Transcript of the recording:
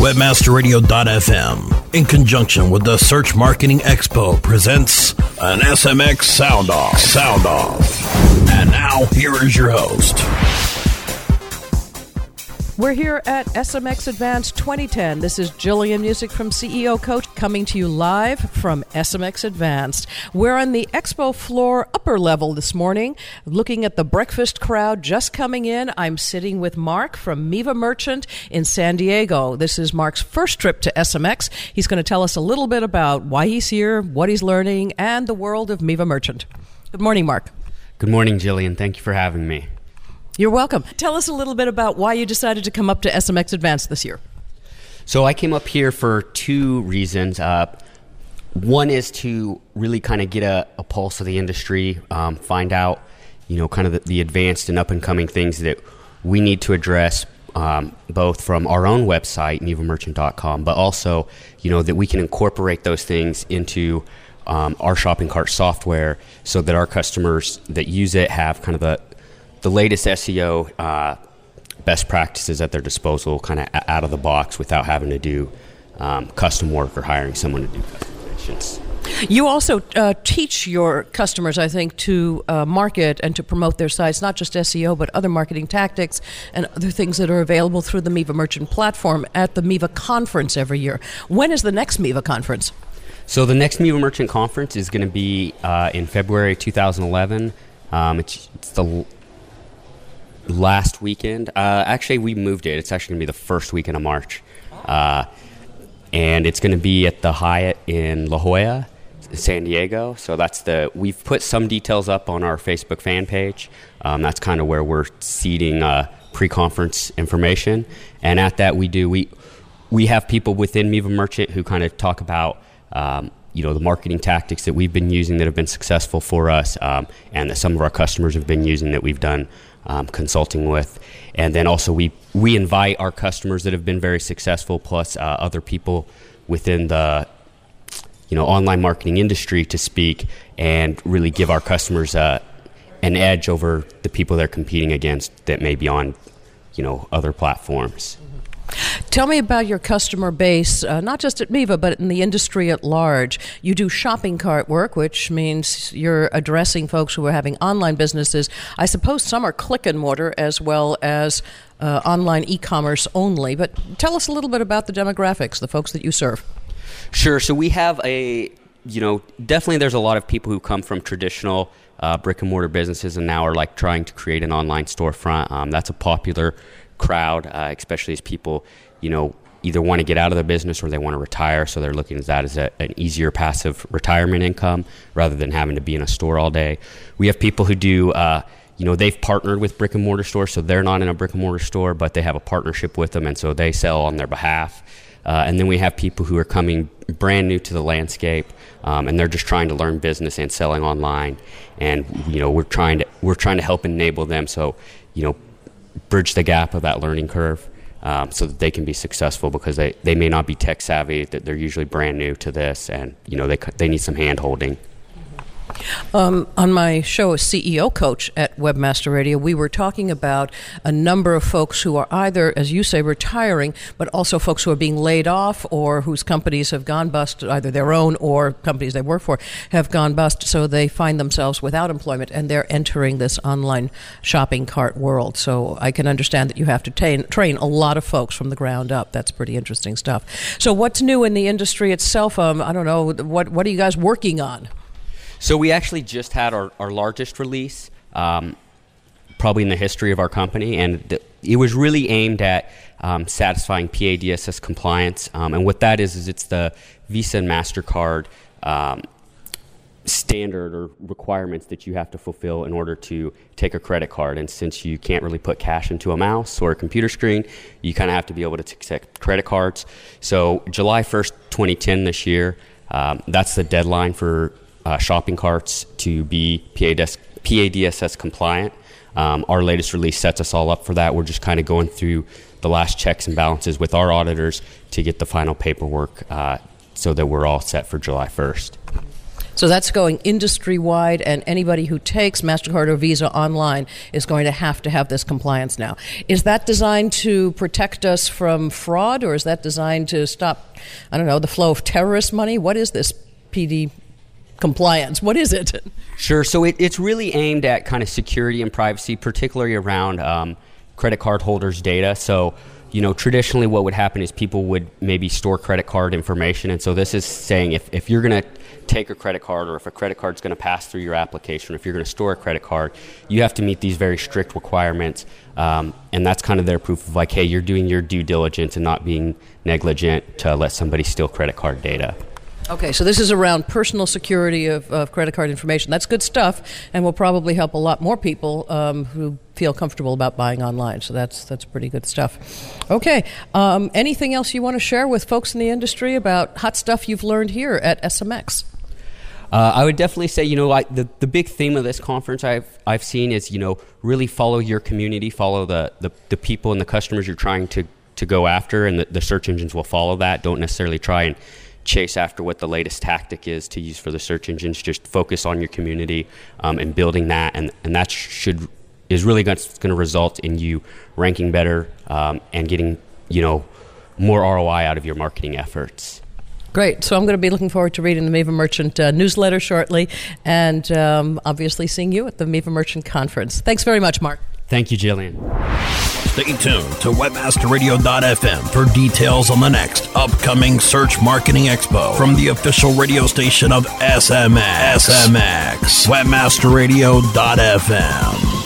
Webmasterradio.fm, in conjunction with the Search Marketing Expo, presents an SMX Sound Off. Sound Off. And now, here is your host. We're here at SMX Advanced 2010. This is Jillian Muessig from CEO Coach coming to you live from SMX Advanced. We're on the expo floor upper level this morning, looking at the breakfast crowd just coming in. I'm sitting with Mark from Miva Merchant in San Diego. This is Mark's first trip to SMX. He's going to tell us a little bit about why he's here, what he's learning, and the world of Miva Merchant. Good morning, Mark. Good morning, Jillian. Thank you for having me. You're welcome. Tell us a little bit about why you decided to come up to SMX Advance this year. So I came up here for two reasons. Uh, one is to really kind of get a, a pulse of the industry, um, find out, you know, kind of the, the advanced and up and coming things that we need to address, um, both from our own website, mivamerchant.com, but also, you know, that we can incorporate those things into um, our shopping cart software so that our customers that use it have kind of the the latest SEO uh, best practices at their disposal, kind of out of the box without having to do um, custom work or hiring someone to do customizations. You also uh, teach your customers, I think, to uh, market and to promote their sites, not just SEO, but other marketing tactics and other things that are available through the Miva Merchant platform at the Miva conference every year. When is the next Miva conference? So, the next Miva Merchant conference is going to be uh, in February 2011. Um, it's, it's the last weekend. Uh, actually, we moved it. It's actually going to be the first weekend of March. Uh, and it's going to be at the Hyatt in La Jolla, San Diego. So that's the we've put some details up on our Facebook fan page. Um, that's kind of where we're seeding uh, pre-conference information. And at that, we do we we have people within Miva Merchant who kind of talk about. Um, you know the marketing tactics that we've been using that have been successful for us, um, and that some of our customers have been using that we've done um, consulting with. And then also we we invite our customers that have been very successful, plus uh, other people within the you know online marketing industry to speak and really give our customers uh, an edge over the people they're competing against that may be on you know other platforms. Tell me about your customer base, uh, not just at Miva, but in the industry at large. You do shopping cart work, which means you're addressing folks who are having online businesses. I suppose some are click and mortar as well as uh, online e commerce only. But tell us a little bit about the demographics, the folks that you serve. Sure. So we have a, you know, definitely there's a lot of people who come from traditional uh, brick and mortar businesses and now are like trying to create an online storefront. Um, that's a popular crowd, uh, especially as people, you know, either want to get out of the business or they want to retire. So they're looking at that as a, an easier passive retirement income rather than having to be in a store all day. We have people who do. Uh, you know they've partnered with brick and mortar stores, so they're not in a brick and mortar store, but they have a partnership with them, and so they sell on their behalf. Uh, and then we have people who are coming brand new to the landscape, um, and they're just trying to learn business and selling online. And you know we're trying to we're trying to help enable them. So you know bridge the gap of that learning curve um, so that they can be successful because they, they may not be tech savvy that they're usually brand new to this and you know they, they need some hand holding um, on my show, as CEO Coach at Webmaster Radio, we were talking about a number of folks who are either, as you say, retiring, but also folks who are being laid off or whose companies have gone bust, either their own or companies they work for have gone bust, so they find themselves without employment and they're entering this online shopping cart world. So I can understand that you have to train, train a lot of folks from the ground up. That's pretty interesting stuff. So, what's new in the industry itself? Um, I don't know. What, what are you guys working on? So we actually just had our, our largest release, um, probably in the history of our company, and the, it was really aimed at um, satisfying PA-DSS compliance. Um, and what that is is it's the Visa and Mastercard um, standard or requirements that you have to fulfill in order to take a credit card. And since you can't really put cash into a mouse or a computer screen, you kind of have to be able to accept credit cards. So July 1st, 2010, this year, um, that's the deadline for uh, shopping carts to be PADS, PA-DSS compliant. Um, our latest release sets us all up for that. We're just kind of going through the last checks and balances with our auditors to get the final paperwork uh, so that we're all set for July 1st. So that's going industry wide, and anybody who takes MasterCard or Visa online is going to have to have this compliance now. Is that designed to protect us from fraud, or is that designed to stop, I don't know, the flow of terrorist money? What is this PD compliance? What is it? Sure. So it, it's really aimed at kind of security and privacy, particularly around um, credit card holders' data. So, you know, traditionally what would happen is people would maybe store credit card information. And so this is saying if, if you're going to take a credit card or if a credit card is going to pass through your application, or if you're going to store a credit card, you have to meet these very strict requirements. Um, and that's kind of their proof of like, hey, you're doing your due diligence and not being negligent to let somebody steal credit card data. Okay, so this is around personal security of, of, credit card information. That's good stuff, and will probably help a lot more people um, who feel comfortable about buying online. So that's that's pretty good stuff. Okay, um, anything else you want to share with folks in the industry about hot stuff you've learned here at SMX? Uh, I would definitely say, you know, I, the, the big theme of this conference I've, I've seen is, you know, really follow your community, follow the, the, the people and the customers you're trying to, to go after, and the, the search engines will follow that. Don't necessarily try and chase after what the latest tactic is to use for the search engines. Just focus on your community um, and building that, and, and that should is really going to result in you ranking better um, and getting you know more ROI out of your marketing efforts. Great. So I'm going to be looking forward to reading the Miva Merchant uh, newsletter shortly, and um, obviously seeing you at the Miva Merchant conference. Thanks very much, Mark. Thank you, Jillian. Stay tuned to webmasterradio.fm for details on the next upcoming Search Marketing Expo from the official radio station of SMX. SMX. Webmasterradio.fm.